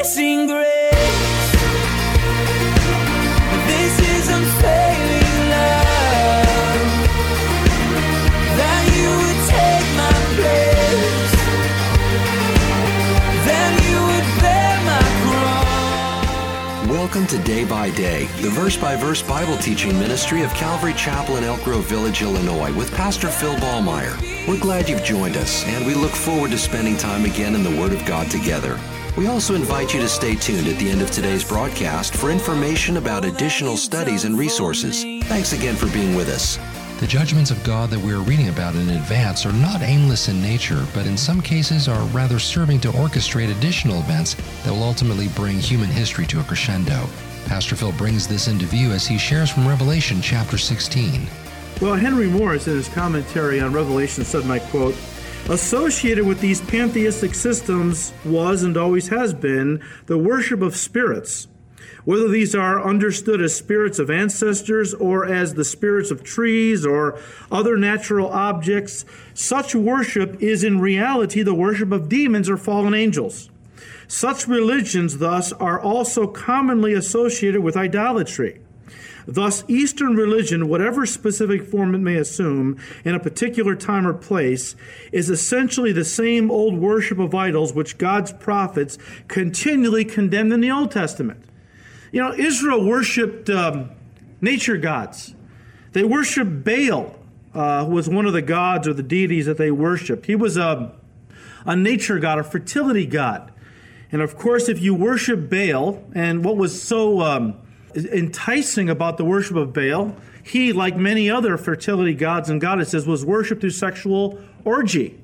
amazing grace. Welcome to Day by Day, the verse by verse Bible teaching ministry of Calvary Chapel in Elk Grove Village, Illinois, with Pastor Phil Ballmaier. We're glad you've joined us, and we look forward to spending time again in the Word of God together. We also invite you to stay tuned at the end of today's broadcast for information about additional studies and resources. Thanks again for being with us. The judgments of God that we are reading about in advance are not aimless in nature, but in some cases are rather serving to orchestrate additional events that will ultimately bring human history to a crescendo. Pastor Phil brings this into view as he shares from Revelation chapter 16. Well, Henry Morris, in his commentary on Revelation, said, and I quote, Associated with these pantheistic systems was and always has been the worship of spirits. Whether these are understood as spirits of ancestors or as the spirits of trees or other natural objects, such worship is in reality the worship of demons or fallen angels. Such religions, thus, are also commonly associated with idolatry. Thus, Eastern religion, whatever specific form it may assume in a particular time or place, is essentially the same old worship of idols which God's prophets continually condemned in the Old Testament. You know, Israel worshiped um, nature gods. They worshiped Baal, uh, who was one of the gods or the deities that they worshiped. He was a, a nature god, a fertility god. And of course, if you worship Baal, and what was so um, enticing about the worship of Baal, he, like many other fertility gods and goddesses, was worshipped through sexual orgy.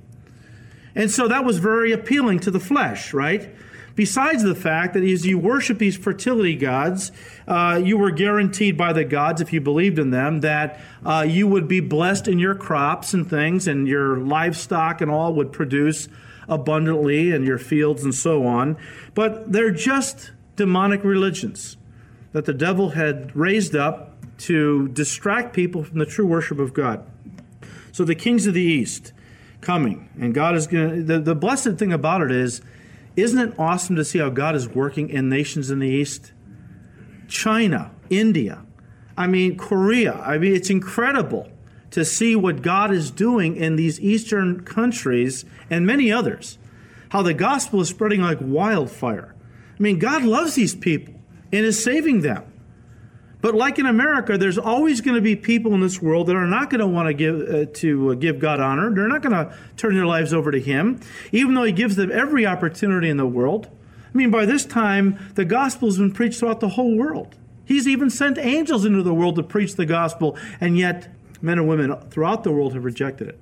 And so that was very appealing to the flesh, right? Besides the fact that as you worship these fertility gods, uh, you were guaranteed by the gods, if you believed in them, that uh, you would be blessed in your crops and things, and your livestock and all would produce abundantly, and your fields and so on. But they're just demonic religions that the devil had raised up to distract people from the true worship of God. So the kings of the east coming, and God is going to. The, the blessed thing about it is, isn't it awesome to see how God is working in nations in the east? China, India, I mean, Korea. I mean, it's incredible to see what God is doing in these eastern countries and many others. How the gospel is spreading like wildfire. I mean, God loves these people and is saving them. But like in America, there's always going to be people in this world that are not going to want to give uh, to uh, give God honor. They're not going to turn their lives over to Him, even though He gives them every opportunity in the world. I mean, by this time, the gospel has been preached throughout the whole world. He's even sent angels into the world to preach the gospel, and yet men and women throughout the world have rejected it.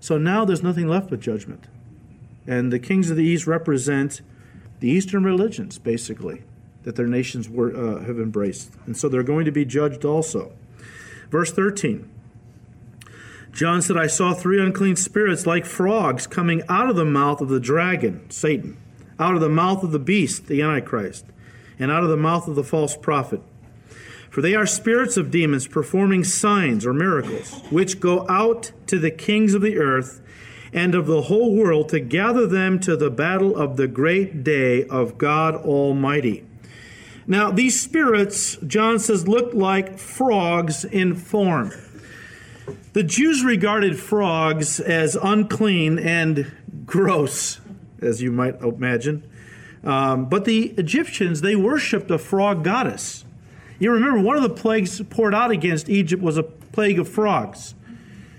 So now there's nothing left but judgment. And the kings of the East represent the Eastern religions, basically that their nations were, uh, have embraced. And so they're going to be judged also. Verse 13 John said, I saw three unclean spirits like frogs coming out of the mouth of the dragon, Satan, out of the mouth of the beast, the Antichrist, and out of the mouth of the false prophet. For they are spirits of demons performing signs or miracles, which go out to the kings of the earth and of the whole world to gather them to the battle of the great day of God Almighty. Now, these spirits, John says, looked like frogs in form. The Jews regarded frogs as unclean and gross, as you might imagine. Um, but the Egyptians, they worshipped a frog goddess. You remember, one of the plagues poured out against Egypt was a plague of frogs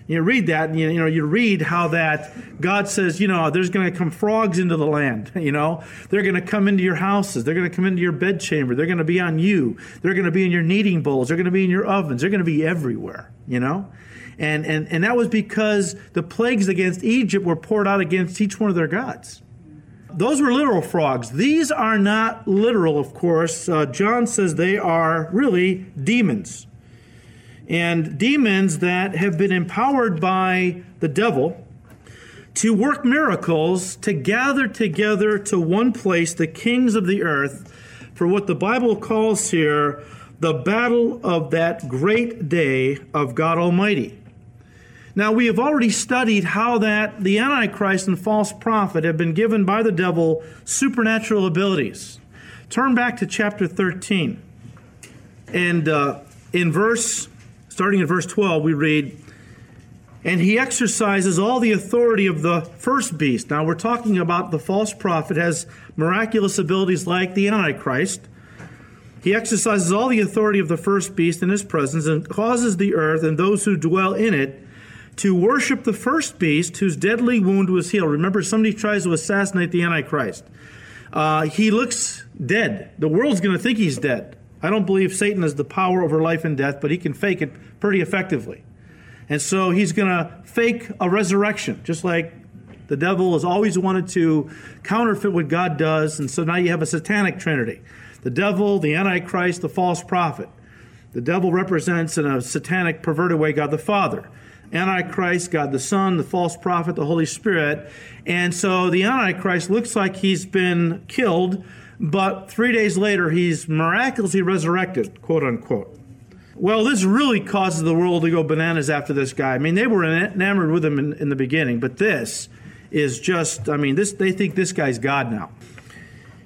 you read that, and you, you know, you read how that God says, you know, there's going to come frogs into the land. You know, they're going to come into your houses. They're going to come into your bedchamber. They're going to be on you. They're going to be in your kneading bowls. They're going to be in your ovens. They're going to be everywhere. You know, and and and that was because the plagues against Egypt were poured out against each one of their gods. Those were literal frogs. These are not literal, of course. Uh, John says they are really demons and demons that have been empowered by the devil to work miracles, to gather together to one place the kings of the earth for what the Bible calls here the battle of that great day of God Almighty. Now, we have already studied how that the Antichrist and false prophet have been given by the devil supernatural abilities. Turn back to chapter 13. And uh, in verse, starting in verse 12, we read, And he exercises all the authority of the first beast. Now, we're talking about the false prophet has miraculous abilities like the Antichrist. He exercises all the authority of the first beast in his presence and causes the earth and those who dwell in it to worship the first beast whose deadly wound was healed. Remember, somebody tries to assassinate the Antichrist. Uh, he looks dead. The world's going to think he's dead. I don't believe Satan has the power over life and death, but he can fake it pretty effectively. And so he's going to fake a resurrection, just like the devil has always wanted to counterfeit what God does. And so now you have a satanic trinity the devil, the Antichrist, the false prophet. The devil represents in a satanic, perverted way God the Father. Antichrist, God the Son, the false prophet, the Holy Spirit. And so the Antichrist looks like he's been killed, but three days later he's miraculously resurrected, quote unquote. Well, this really causes the world to go bananas after this guy. I mean, they were enamored with him in, in the beginning, but this is just, I mean, this they think this guy's God now.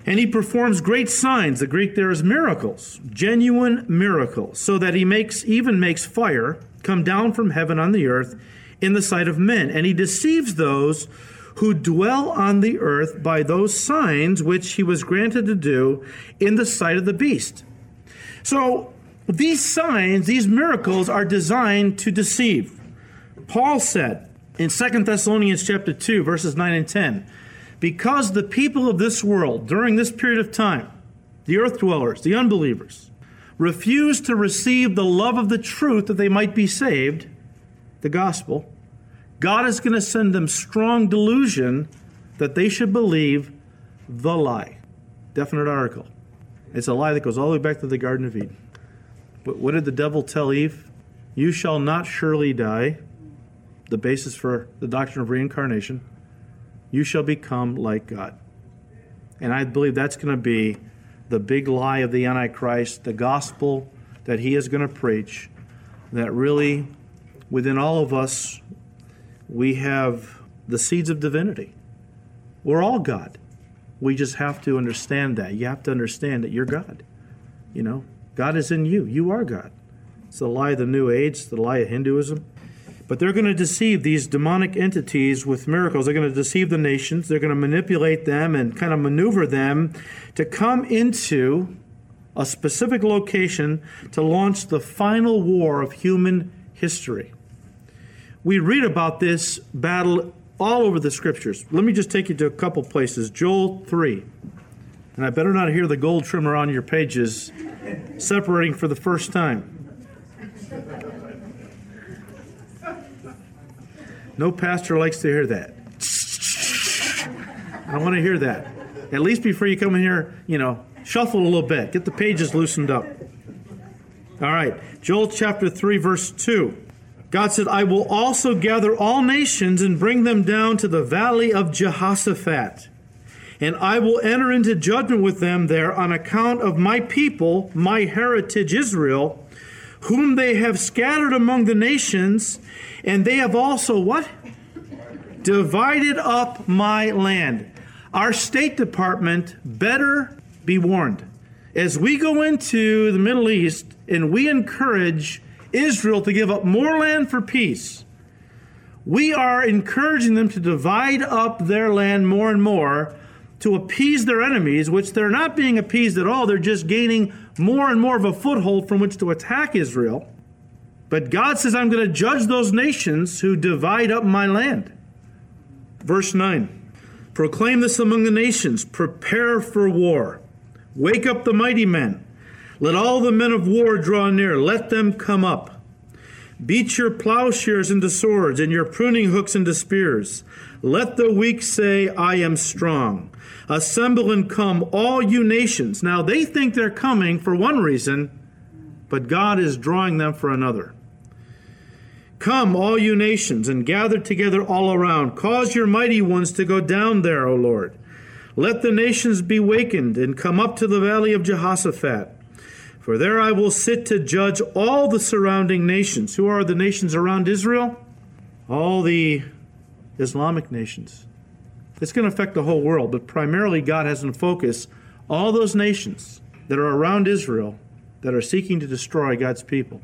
And he performs great signs. The Greek there is miracles, genuine miracles, so that he makes even makes fire come down from heaven on the earth in the sight of men. And he deceives those who dwell on the earth by those signs which he was granted to do in the sight of the beast. So these signs, these miracles are designed to deceive. Paul said in 2 Thessalonians chapter 2 verses 9 and 10, because the people of this world during this period of time, the earth dwellers, the unbelievers, refuse to receive the love of the truth that they might be saved, the gospel, God is going to send them strong delusion that they should believe the lie. Definite article. It's a lie that goes all the way back to the Garden of Eden. What did the devil tell Eve? You shall not surely die. The basis for the doctrine of reincarnation. You shall become like God. And I believe that's going to be the big lie of the Antichrist, the gospel that he is going to preach, that really within all of us we have the seeds of divinity. We're all God. We just have to understand that. You have to understand that you're God. You know, God is in you. You are God. It's the lie of the New Age, the lie of Hinduism. But they're going to deceive these demonic entities with miracles. They're going to deceive the nations. They're going to manipulate them and kind of maneuver them to come into a specific location to launch the final war of human history. We read about this battle all over the scriptures. Let me just take you to a couple places. Joel 3. And I better not hear the gold trimmer on your pages separating for the first time. No pastor likes to hear that. I want to hear that. At least before you come in here, you know, shuffle a little bit, get the pages loosened up. All right, Joel chapter 3, verse 2. God said, I will also gather all nations and bring them down to the valley of Jehoshaphat. And I will enter into judgment with them there on account of my people, my heritage Israel, whom they have scattered among the nations, and they have also what? Divided up my land. Our State Department better be warned. As we go into the Middle East and we encourage Israel to give up more land for peace, we are encouraging them to divide up their land more and more to appease their enemies, which they're not being appeased at all. They're just gaining more and more of a foothold from which to attack Israel. But God says, I'm going to judge those nations who divide up my land. Verse 9 Proclaim this among the nations, prepare for war. Wake up the mighty men. Let all the men of war draw near. Let them come up. Beat your plowshares into swords and your pruning hooks into spears. Let the weak say, I am strong. Assemble and come, all you nations. Now they think they're coming for one reason, but God is drawing them for another. Come, all you nations, and gather together all around. Cause your mighty ones to go down there, O Lord. Let the nations be wakened and come up to the valley of Jehoshaphat. For there I will sit to judge all the surrounding nations. Who are the nations around Israel? all the Islamic nations. It's going to affect the whole world, but primarily God has in focus all those nations that are around Israel that are seeking to destroy God's people.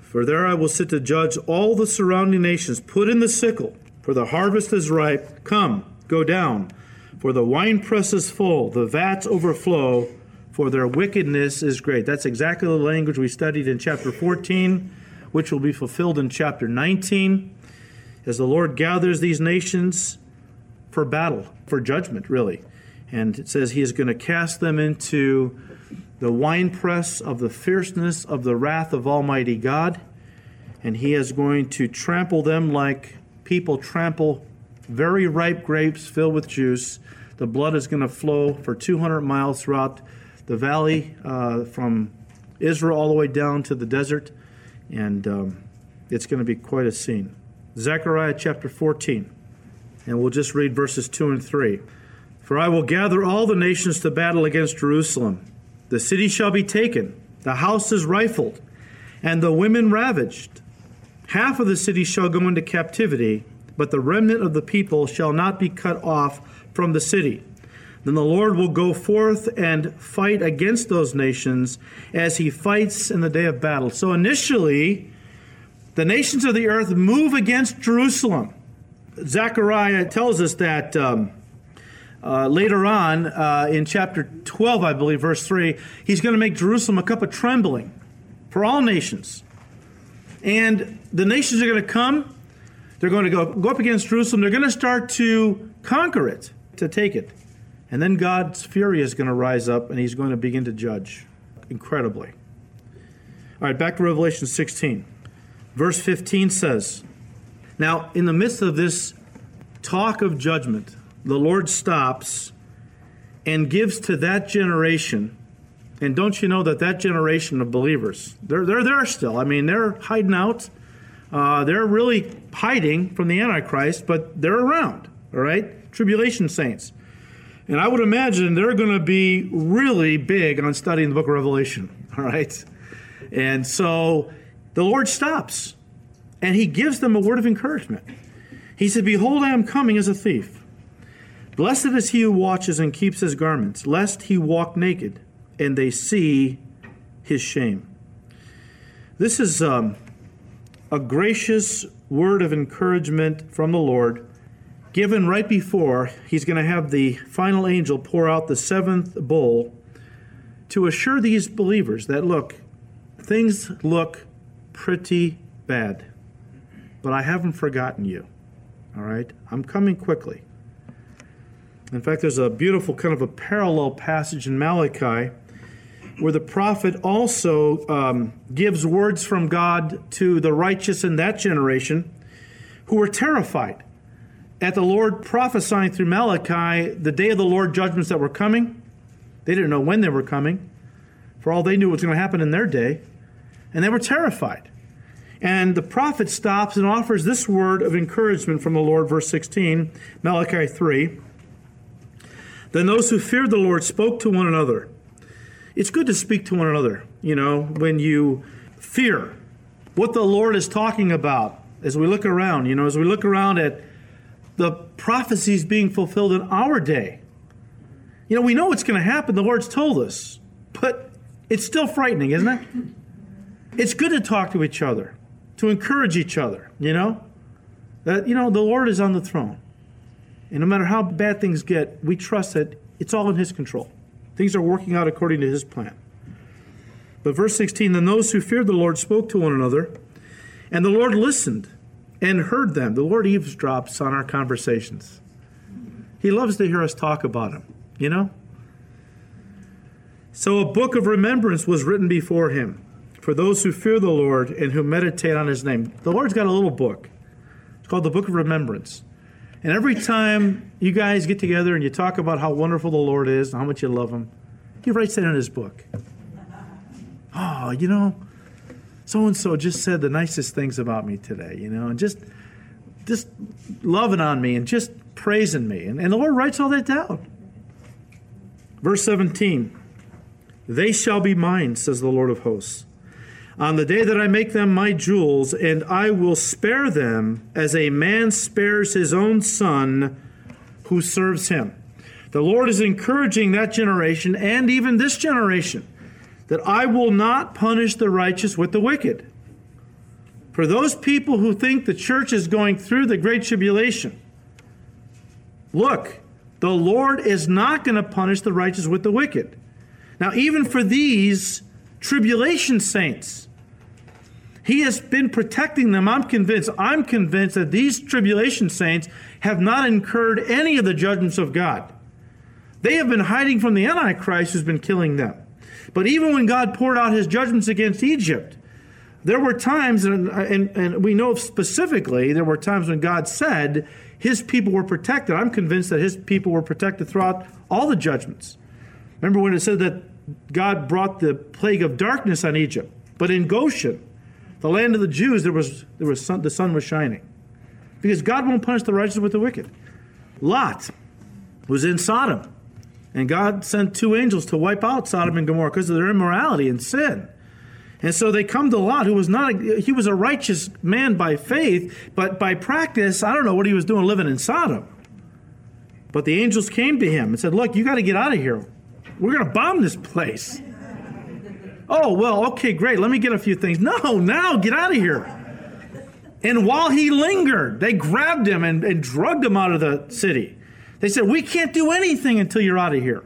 For there I will sit to judge all the surrounding nations. Put in the sickle, for the harvest is ripe. Come, go down, for the winepress is full, the vats overflow, for their wickedness is great. That's exactly the language we studied in chapter 14, which will be fulfilled in chapter 19. As the Lord gathers these nations for battle, for judgment, really. And it says he is going to cast them into the winepress of the fierceness of the wrath of Almighty God. And he is going to trample them like people trample very ripe grapes filled with juice. The blood is going to flow for 200 miles throughout the valley uh, from Israel all the way down to the desert. And um, it's going to be quite a scene. Zechariah chapter 14. And we'll just read verses 2 and 3. For I will gather all the nations to battle against Jerusalem. The city shall be taken, the houses rifled, and the women ravaged. Half of the city shall go into captivity, but the remnant of the people shall not be cut off from the city. Then the Lord will go forth and fight against those nations as he fights in the day of battle. So initially, the nations of the earth move against Jerusalem. Zechariah tells us that um, uh, later on uh, in chapter 12, I believe, verse 3, he's going to make Jerusalem a cup of trembling for all nations. And the nations are going to come, they're going to go, go up against Jerusalem, they're going to start to conquer it, to take it. And then God's fury is going to rise up and he's going to begin to judge incredibly. All right, back to Revelation 16. Verse 15 says, Now, in the midst of this talk of judgment, the Lord stops and gives to that generation. And don't you know that that generation of believers, they're, they're there still. I mean, they're hiding out. Uh, they're really hiding from the Antichrist, but they're around, all right? Tribulation saints. And I would imagine they're going to be really big on studying the book of Revelation, all right? And so the Lord stops and he gives them a word of encouragement. He said, Behold, I am coming as a thief. Blessed is he who watches and keeps his garments, lest he walk naked and they see his shame. This is um, a gracious word of encouragement from the Lord given right before he's going to have the final angel pour out the seventh bowl to assure these believers that look, things look pretty bad, but I haven't forgotten you. All right? I'm coming quickly. In fact, there's a beautiful kind of a parallel passage in Malachi where the prophet also um, gives words from God to the righteous in that generation who were terrified at the Lord prophesying through Malachi the day of the Lord judgments that were coming. They didn't know when they were coming. For all they knew was going to happen in their day. And they were terrified. And the prophet stops and offers this word of encouragement from the Lord, verse 16, Malachi 3. Then those who feared the Lord spoke to one another. It's good to speak to one another, you know, when you fear what the Lord is talking about as we look around, you know, as we look around at the prophecies being fulfilled in our day. You know, we know what's going to happen. The Lord's told us, but it's still frightening, isn't it? It's good to talk to each other, to encourage each other, you know? That, you know, the Lord is on the throne. And no matter how bad things get, we trust that it's all in His control. Things are working out according to His plan. But verse 16 Then those who feared the Lord spoke to one another, and the Lord listened and heard them. The Lord eavesdrops on our conversations. He loves to hear us talk about Him, you know? So a book of remembrance was written before Him for those who fear the Lord and who meditate on His name. The Lord's got a little book. It's called the Book of Remembrance. And every time you guys get together and you talk about how wonderful the Lord is and how much you love Him, He writes that in His book. Oh, you know, so and so just said the nicest things about me today, you know, and just just loving on me and just praising me. And, and the Lord writes all that down. Verse 17 They shall be mine, says the Lord of hosts. on the day that I make them my jewels, and I will spare them as a man spares his own son who serves him. The Lord is encouraging that generation and even this generation that I will not punish the righteous with the wicked. For those people who think the church is going through the great tribulation, look, the Lord is not going to punish the righteous with the wicked. Now, even for these tribulation saints, He has been protecting them. I'm convinced, I'm convinced that these tribulation saints have not incurred any of the judgments of God. They have been hiding from the Antichrist who's been killing them. But even when God poured out his judgments against Egypt, there were times, and, and, and, we know specifically, there were times when God said his people were protected. I'm convinced that his people were protected throughout all the judgments. Remember when it said that God brought the plague of darkness on Egypt, but in Goshen, the land of the Jews, there was, there was sun, the sun was shining. Because God won't punish the righteous with the wicked. Lot was in Sodom, and God sent two angels to wipe out Sodom and Gomorrah because of their immorality and sin. And so they come to Lot, who was not a, he was a righteous man by faith, but by practice, I don't know what he was doing living in Sodom. But the angels came to him and said, "Look, you got to get out of here. We're going to bomb this place." oh well, okay, great. Let me get a few things. No, now get out of here. And while he lingered, they grabbed him and, and drugged him out of the city. They said, "We can't do anything until you're out of here,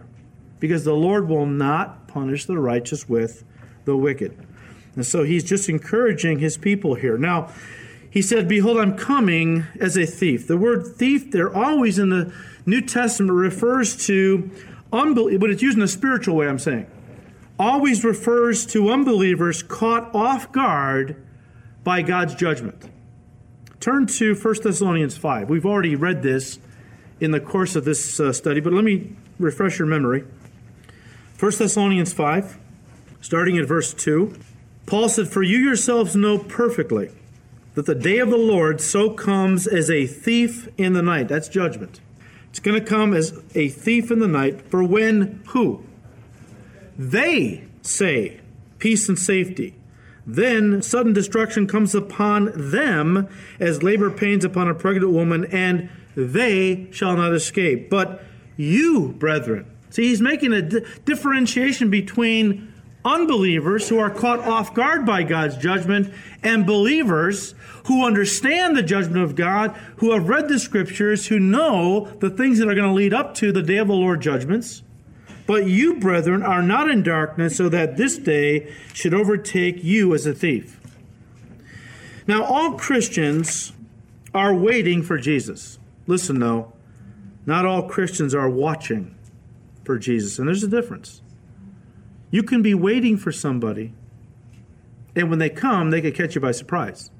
because the Lord will not punish the righteous with the wicked." And so he's just encouraging his people here. Now, he said, Behold, I'm coming as a thief. The word thief there always in the New Testament refers to unbelief, but it's used in a spiritual way, I'm saying. Always refers to unbelievers caught off guard by God's judgment. Turn to 1 Thessalonians 5. We've already read this in the course of this uh, study, but let me refresh your memory. 1 Thessalonians 5, starting at verse 2. Paul said, For you yourselves know perfectly that the day of the Lord so comes as a thief in the night. That's judgment. It's going to come as a thief in the night. For when who? They say peace and safety. Then sudden destruction comes upon them as labor pains upon a pregnant woman, and they shall not escape. But you, brethren, see, he's making a differentiation between unbelievers who are caught off guard by God's judgment, and believers who understand the judgment of God, who have read the scriptures, who know the things that are going to lead up to the day of the Lord judgments. But you, brethren, are not in darkness, so that this day should overtake you as a thief. Now, all Christians are waiting for Jesus. Listen, though, not all Christians are watching for Jesus, and there's a difference. You can be waiting for somebody, and when they come, they could catch you by surprise.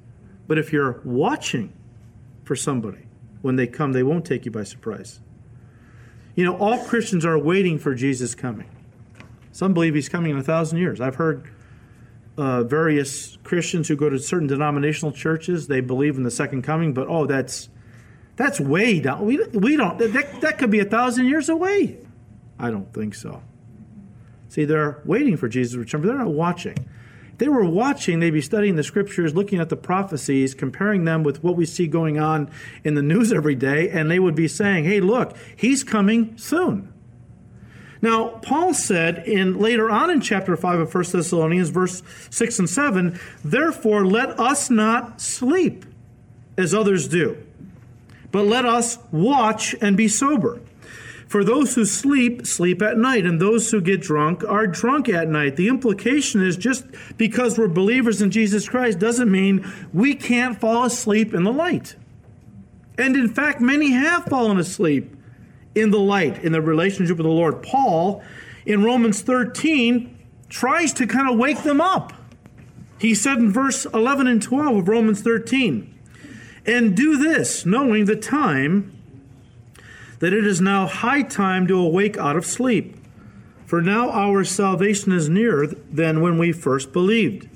But if you're watching for somebody, when they come, they won't take you by surprise. You know, all Christians are waiting for Jesus coming. Some believe he's coming in a thousand years. I've heard uh, various Christians who go to certain denominational churches, they believe in the second coming, but oh, that's that's way down. We, we don't, that, that could be a thousand years away. I don't think so. See, they're waiting for Jesus' return, but they're not watching. If they were watching, they'd be studying the scriptures, looking at the prophecies, comparing them with what we see going on in the news every day, and they would be saying, hey, look, he's coming soon. Now, Paul said in later on in chapter 5 of 1 Thessalonians, verse 6 and 7, therefore let us not sleep as others do, but let us watch and be sober. For those who sleep, sleep at night, and those who get drunk are drunk at night. The implication is just because we're believers in Jesus Christ doesn't mean we can't fall asleep in the light. And in fact, many have fallen asleep in the light, in the relationship with the Lord. Paul, in Romans 13, tries to kind of wake them up. He said in verse 11 and 12 of Romans 13, and do this, knowing the time that it is now high time to awake out of sleep. For now our salvation is nearer than when we first believed.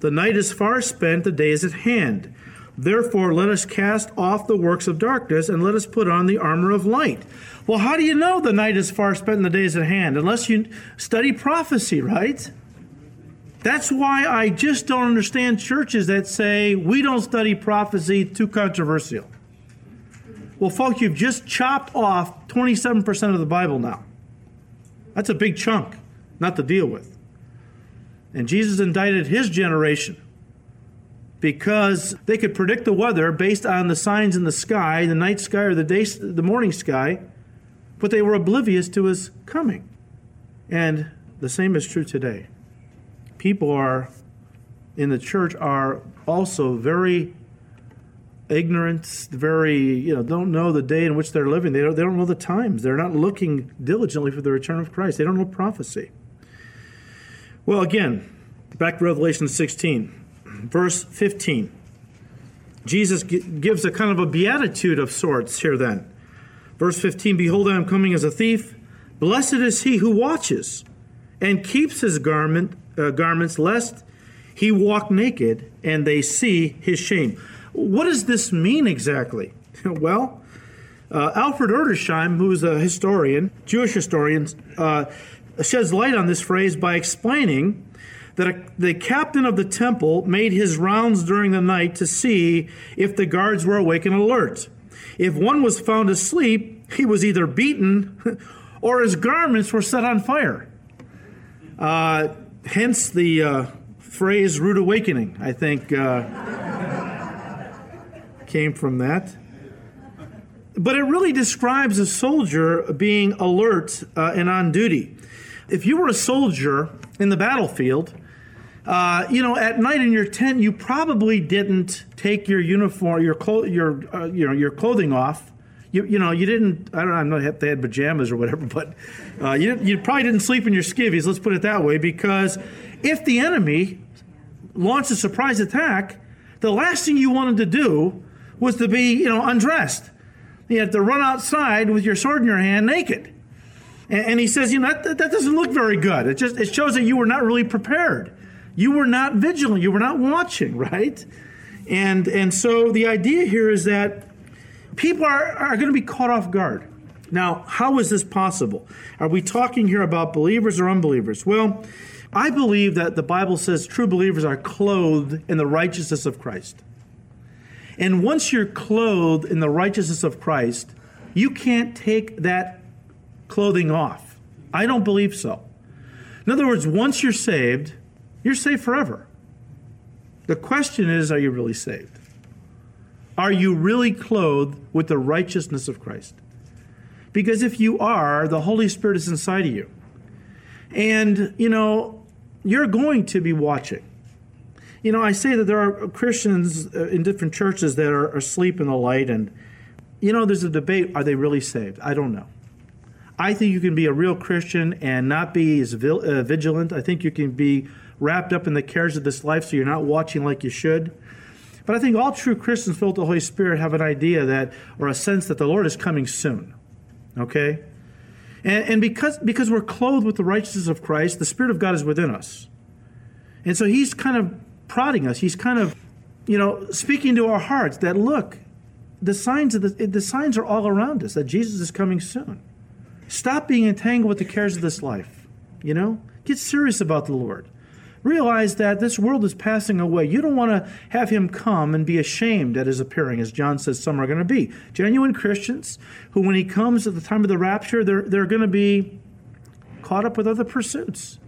The night is far spent, the day is at hand. Therefore, let us cast off the works of darkness and let us put on the armor of light. Well, how do you know the night is far spent and the day is at hand? Unless you study prophecy, right? That's why I just don't understand churches that say we don't study prophecy, too controversial. Well, folks, you've just chopped off 27% of the Bible now. That's a big chunk, not to deal with. And Jesus indicted his generation because they could predict the weather based on the signs in the sky, the night sky or the day, the morning sky, but they were oblivious to his coming. And the same is true today. People are in the church are also very ignorant, very you know don't know the day in which they're living. They don't they don't know the times. They're not looking diligently for the return of Christ. They don't know prophecy. Well, again, back to Revelation 16 verse 15. Jesus gives a kind of a beatitude of sorts here then. Verse 15 Behold, I am coming as a thief. Blessed is he who watches and keeps his garment, uh, garments, lest he walk naked and they see his shame. What does this mean exactly? well, uh, Alfred Edersheim, who's a historian, Jewish historian, uh, sheds light on this phrase by explaining that a, the captain of the temple made his rounds during the night to see if the guards were awake and alert. If one was found asleep, he was either beaten or his garments were set on fire. Uh, hence the uh, phrase rude awakening, I think, uh, came from that. But it really describes a soldier being alert uh, and on duty. If you were a soldier in the battlefield, uh, you know, at night in your tent, you probably didn't take your uniform, your clo- your uh, you know your clothing off. You, you know, you didn't. I don't know. I know if they had pajamas or whatever, but uh, you you probably didn't sleep in your skivvies. Let's put it that way, because if the enemy launched a surprise attack, the last thing you wanted to do was to be you know undressed. You had to run outside with your sword in your hand, naked. And, and he says, you know, that, that doesn't look very good. It just it shows that you were not really prepared you were not vigilant you were not watching right and and so the idea here is that people are, are going to be caught off guard. Now how is this possible? Are we talking here about believers or unbelievers? Well i believe that the bible says true believers are clothed in the righteousness of christ. And once you're clothed in the righteousness of christ you can't take that clothing off. I don't believe so. In other words once you're saved you're saved forever. The question is are you really saved? Are you really clothed with the righteousness of Christ? Because if you are, the Holy Spirit is inside of you. And, you know, you're going to be watching. You know, I say that there are Christians uh, in different churches that are asleep in the light, and, you know, there's a debate are they really saved? I don't know. I think you can be a real Christian and not be as uh, vigilant. I think you can be wrapped up in the cares of this life so you're not watching like you should. But I think all true Christians filled with the Holy Spirit have an idea that, or a sense that the Lord is coming soon. Okay? And, and because, because we're clothed with the righteousness of Christ, the Spirit of God is within us. And so He's kind of prodding us. He's kind of, you know, speaking to our hearts that look, the signs of the, the signs are all around us that Jesus is coming soon. Stop being entangled with the cares of this life. You know, get serious about the Lord realize that this world is passing away. You don't want to have him come and be ashamed at his appearing, as John says some are going to be. Genuine Christians who, when he comes at the time of the rapture, they're, they're going to be caught up with other pursuits.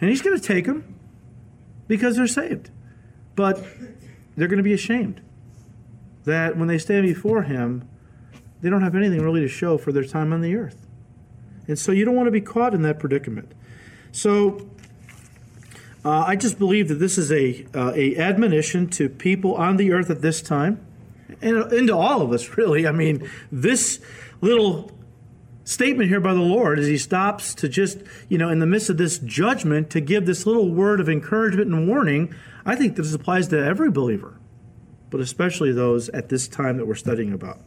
And he's going to take them because they're saved. But they're going to be ashamed that when they stand before him, they don't have anything really to show for their time on the earth. And so you don't want to be caught in that predicament. So uh, I just believe that this is a, uh, a admonition to people on the earth at this time, and, and to all of us, really. I mean, this little statement here by the Lord as he stops to just, you know, in the midst of this judgment, to give this little word of encouragement and warning, I think this applies to every believer, but especially those at this time that we're studying about.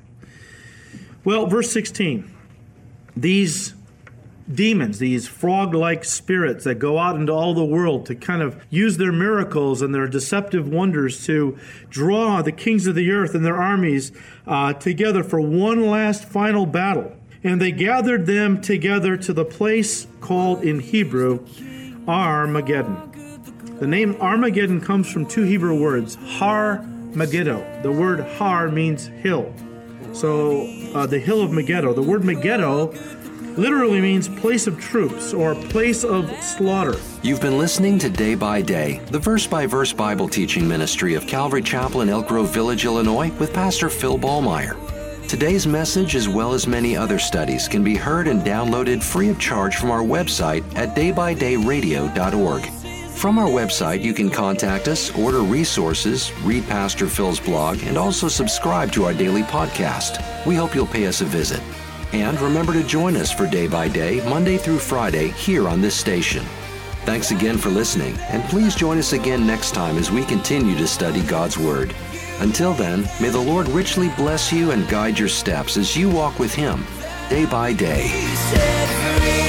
Well, verse 16. These demons, these frog like spirits that go out into all the world to kind of use their miracles and their deceptive wonders to draw the kings of the earth and their armies uh, together for one last final battle. And they gathered them together to the place called in Hebrew Armageddon. The name Armageddon comes from two Hebrew words, Har Megiddo. The word Har means hill. So uh, the hill of Megiddo. The word Megiddo literally means place of troops or place of slaughter. You've been listening to Day by Day, the verse by verse Bible teaching ministry of Calvary Chapel in Elk Grove Village, Illinois, with Pastor Phil Ballmaier. Today's message, as well as many other studies, can be heard and downloaded free of charge from our website at daybydayradio.org. From our website, you can contact us, order resources, read Pastor Phil's blog, and also subscribe to our daily podcast. We hope you'll pay us a visit. And remember to join us for Day by Day, Monday through Friday, here on this station. Thanks again for listening, and please join us again next time as we continue to study God's Word. Until then, may the Lord richly bless you and guide your steps as you walk with Him day by day.